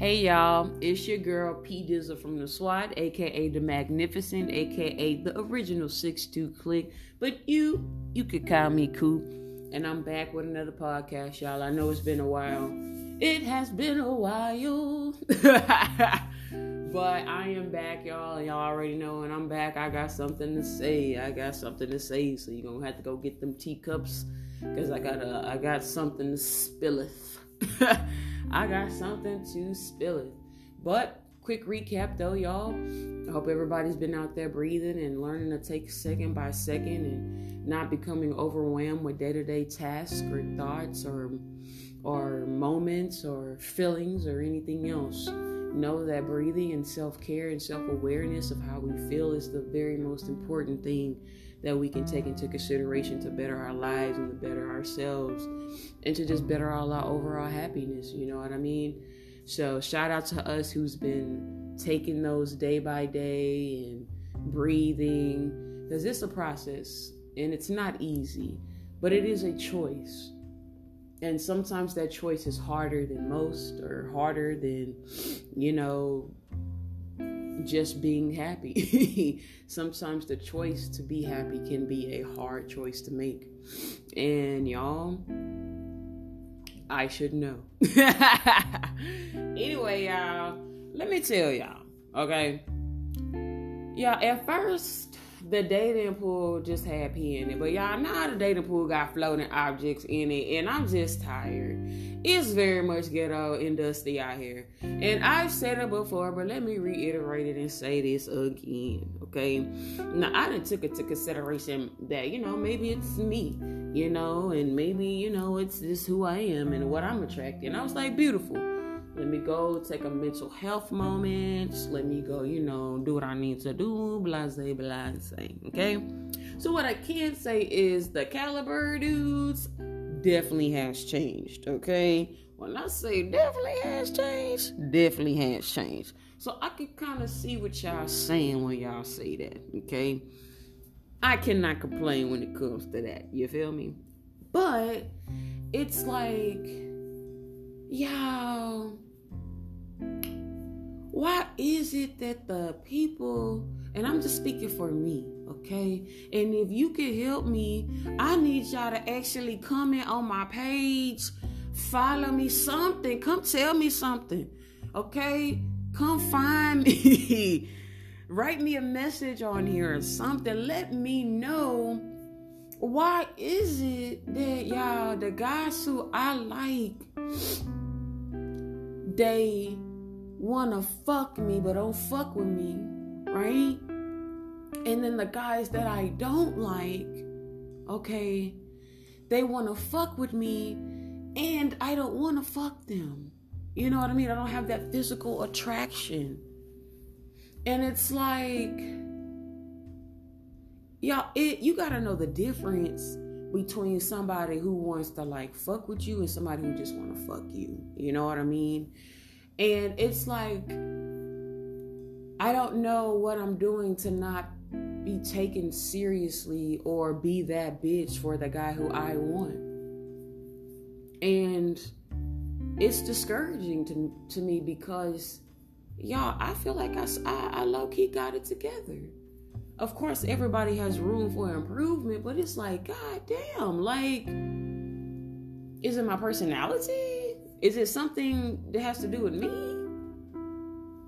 Hey y'all, it's your girl P Dizzle from the SWAT, aka the Magnificent, aka the original 6'2 click. But you, you could call me Coop. And I'm back with another podcast, y'all. I know it's been a while. It has been a while. but I am back, y'all, y'all already know when I'm back, I got something to say. I got something to say. So you're gonna have to go get them teacups. Cause I got a I got something to spilleth. I got something to spill it. But quick recap though, y'all. I hope everybody's been out there breathing and learning to take second by second and not becoming overwhelmed with day-to-day tasks or thoughts or or moments or feelings or anything else. Know that breathing and self-care and self-awareness of how we feel is the very most important thing that we can take into consideration to better our lives and to better ourselves and to just better all our overall happiness. You know what I mean? So, shout out to us who's been taking those day by day and breathing because it's a process and it's not easy, but it is a choice. And sometimes that choice is harder than most or harder than, you know, just being happy. Sometimes the choice to be happy can be a hard choice to make. And y'all, I should know. anyway, y'all, let me tell y'all, okay? Yeah, at first, the dating pool just had pee in it, but y'all now the dating pool got floating objects in it, and I'm just tired. It's very much ghetto and dusty out here. And I've said it before, but let me reiterate it and say this again, okay? Now, I didn't took into consideration that, you know, maybe it's me, you know, and maybe, you know, it's just who I am and what I'm attracting. I was like, beautiful. Let me go take a mental health moment. Let me go, you know, do what I need to do. Blase, blase. Okay? So, what I can say is the caliber dudes definitely has changed. Okay? When I say definitely has changed, definitely has changed. So, I can kind of see what y'all saying when y'all say that. Okay? I cannot complain when it comes to that. You feel me? But it's like, y'all why is it that the people and I'm just speaking for me, okay? And if you could help me, I need y'all to actually comment on my page, follow me something, come tell me something, okay? Come find me. Write me a message on here or something. Let me know why is it that y'all, the guys who I like, they wanna fuck me but don't fuck with me, right? And then the guys that I don't like, okay, they wanna fuck with me and I don't wanna fuck them. You know what I mean? I don't have that physical attraction. And it's like, y'all, it you gotta know the difference between somebody who wants to like fuck with you and somebody who just wanna fuck you. You know what I mean? And it's like, I don't know what I'm doing to not be taken seriously or be that bitch for the guy who I want. And it's discouraging to, to me because, y'all, I feel like I, I, I low key got it together. Of course, everybody has room for improvement, but it's like, god damn, like, is it my personality? Is it something that has to do with me?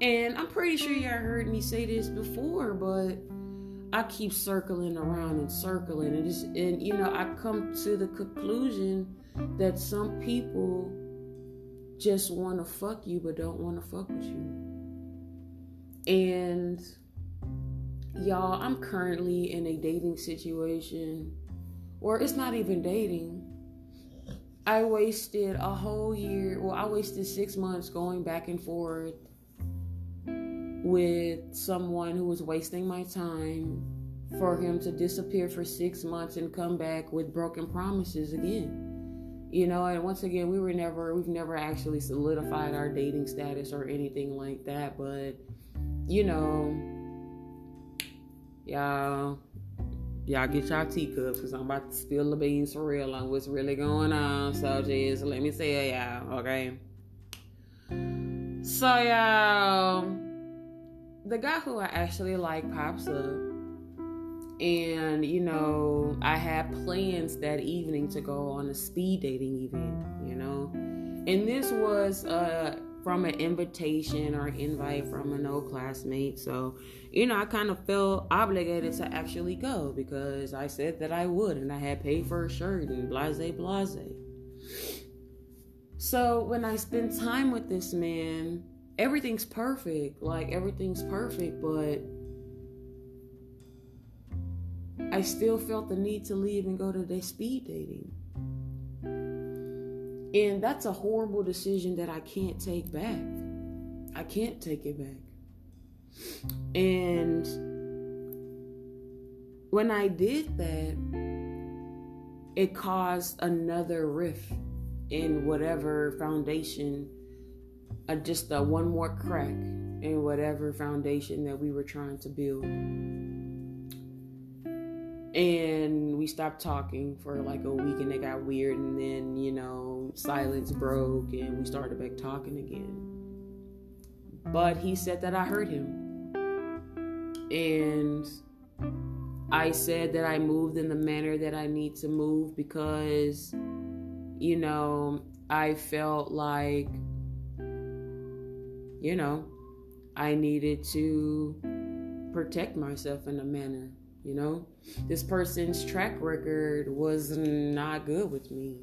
And I'm pretty sure y'all heard me say this before, but I keep circling around and circling and and you know, I come to the conclusion that some people just want to fuck you but don't want to fuck with you. And y'all, I'm currently in a dating situation or it's not even dating. I wasted a whole year, well, I wasted six months going back and forth with someone who was wasting my time for him to disappear for six months and come back with broken promises again. You know, and once again, we were never, we've never actually solidified our dating status or anything like that, but you know, y'all y'all get y'all teacups because I'm about to spill the beans for real on what's really going on. So just let me say y'all, okay? So y'all, the guy who I actually like pops up. And, you know, I had plans that evening to go on a speed dating event, you know. And this was uh from an invitation or invite from an old classmate. So, you know, I kind of felt obligated to actually go because I said that I would and I had paid for a shirt and blase blase. So when I spend time with this man, everything's perfect. Like everything's perfect, but I still felt the need to leave and go to the speed dating. And that's a horrible decision that I can't take back. I can't take it back. And when I did that, it caused another rift in whatever foundation, uh, just a one more crack in whatever foundation that we were trying to build. And we stopped talking for like a week and it got weird and then you know silence broke and we started back talking again. But he said that i hurt him. And i said that i moved in the manner that i need to move because you know i felt like you know i needed to protect myself in a manner you know, this person's track record was not good with me.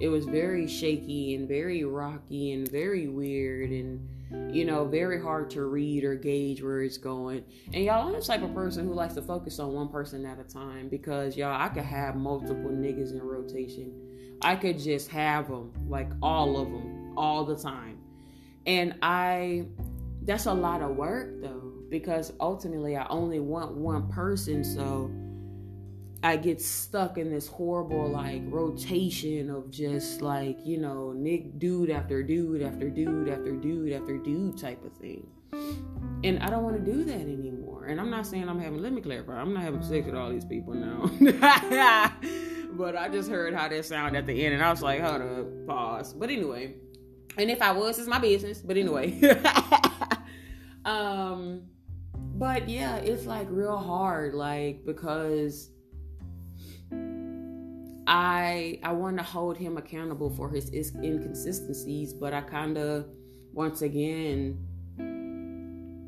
It was very shaky and very rocky and very weird and you know, very hard to read or gauge where it's going. And y'all, I'm the type of person who likes to focus on one person at a time because y'all, I could have multiple niggas in rotation. I could just have them, like all of them, all the time. And I, that's a lot of work though because ultimately I only want one person. So I get stuck in this horrible like rotation of just like, you know, Nick dude after dude after dude after dude after dude type of thing. And I don't want to do that anymore. And I'm not saying I'm having, let me clarify, I'm not having sex with all these people now. but I just heard how that sounded at the end and I was like, hold up, pause. But anyway, and if I was, it's my business. But anyway. um but yeah, it's like real hard, like because I I want to hold him accountable for his, his inconsistencies, but I kind of once again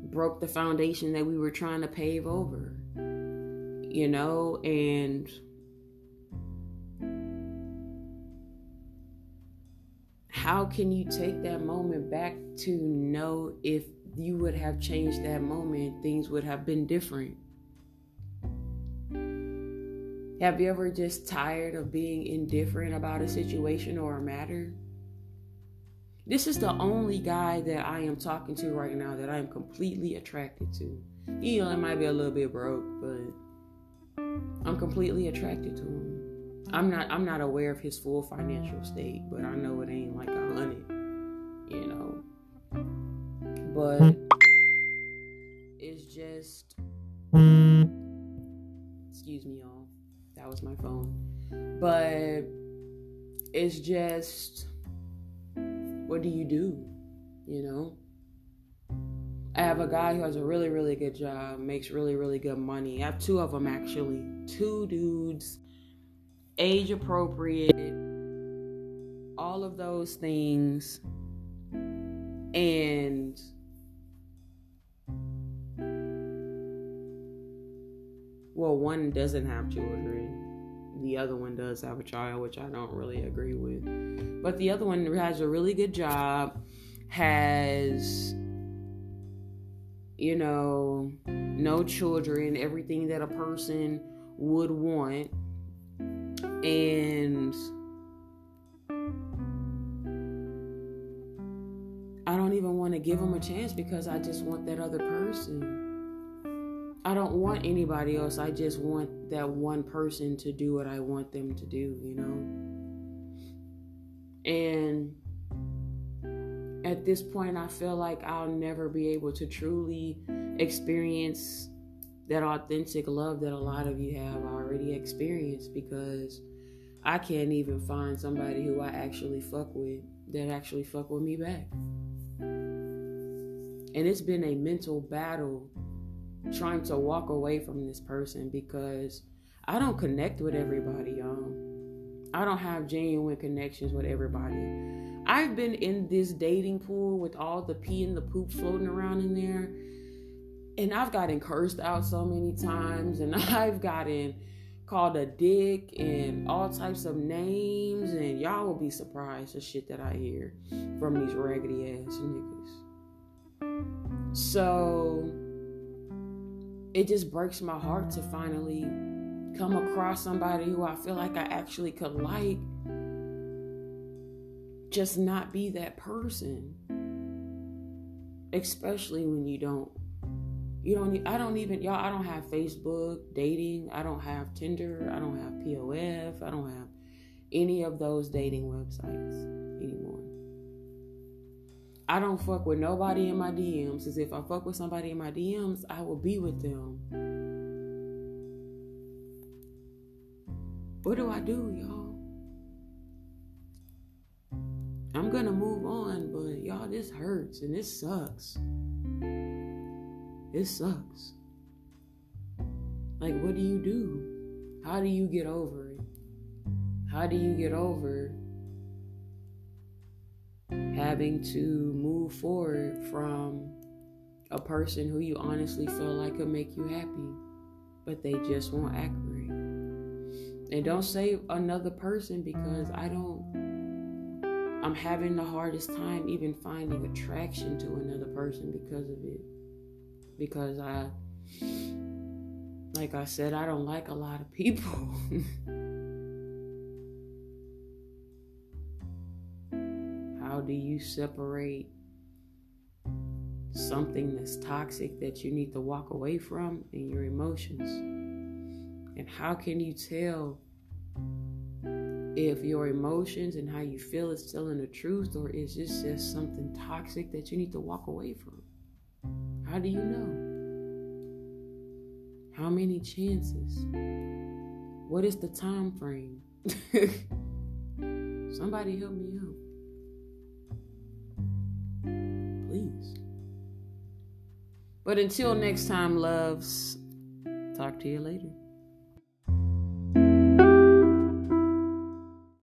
broke the foundation that we were trying to pave over. You know, and how can you take that moment back to know if you would have changed that moment, things would have been different. Have you ever just tired of being indifferent about a situation or a matter? This is the only guy that I am talking to right now that I am completely attracted to. You know, it might be a little bit broke, but I'm completely attracted to him. I'm not I'm not aware of his full financial state, but I know it ain't like a hundred, you know but it's just excuse me y'all that was my phone but it's just what do you do you know I have a guy who has a really, really good job, makes really, really good money. I have two of them actually. Two dudes, age appropriate, all of those things. And well, one doesn't have children. The other one does have a child, which I don't really agree with. But the other one has a really good job, has, you know, no children, everything that a person would want. And I don't even want to give them a chance because I just want that other person. I don't want anybody else. I just want that one person to do what I want them to do, you know? And at this point, I feel like I'll never be able to truly experience that authentic love that a lot of you have already experienced because I can't even find somebody who I actually fuck with that actually fuck with me back. And it's been a mental battle trying to walk away from this person because I don't connect with everybody, y'all. I don't have genuine connections with everybody. I've been in this dating pool with all the pee and the poop floating around in there. And I've gotten cursed out so many times, and I've gotten called a dick and all types of names, and y'all will be surprised the shit that I hear from these raggedy ass niggas. So it just breaks my heart to finally come across somebody who I feel like I actually could like, just not be that person. Especially when you don't, you don't, I don't even, y'all, I don't have Facebook dating. I don't have Tinder. I don't have POF. I don't have any of those dating websites anymore. I don't fuck with nobody in my DMs. As if I fuck with somebody in my DMs, I will be with them. What do I do, y'all? I'm gonna move on, but y'all, this hurts and this sucks. It sucks. Like, what do you do? How do you get over it? How do you get over having to move forward from a person who you honestly feel like could make you happy, but they just won't act right? And don't say another person because I don't, I'm having the hardest time even finding attraction to another person because of it. Because I, like I said, I don't like a lot of people. How do you separate something that's toxic that you need to walk away from and your emotions? And how can you tell if your emotions and how you feel is telling the truth or is this just something toxic that you need to walk away from? How do you know? How many chances? What is the time frame? Somebody help me out. Please. But until next time, loves, talk to you later.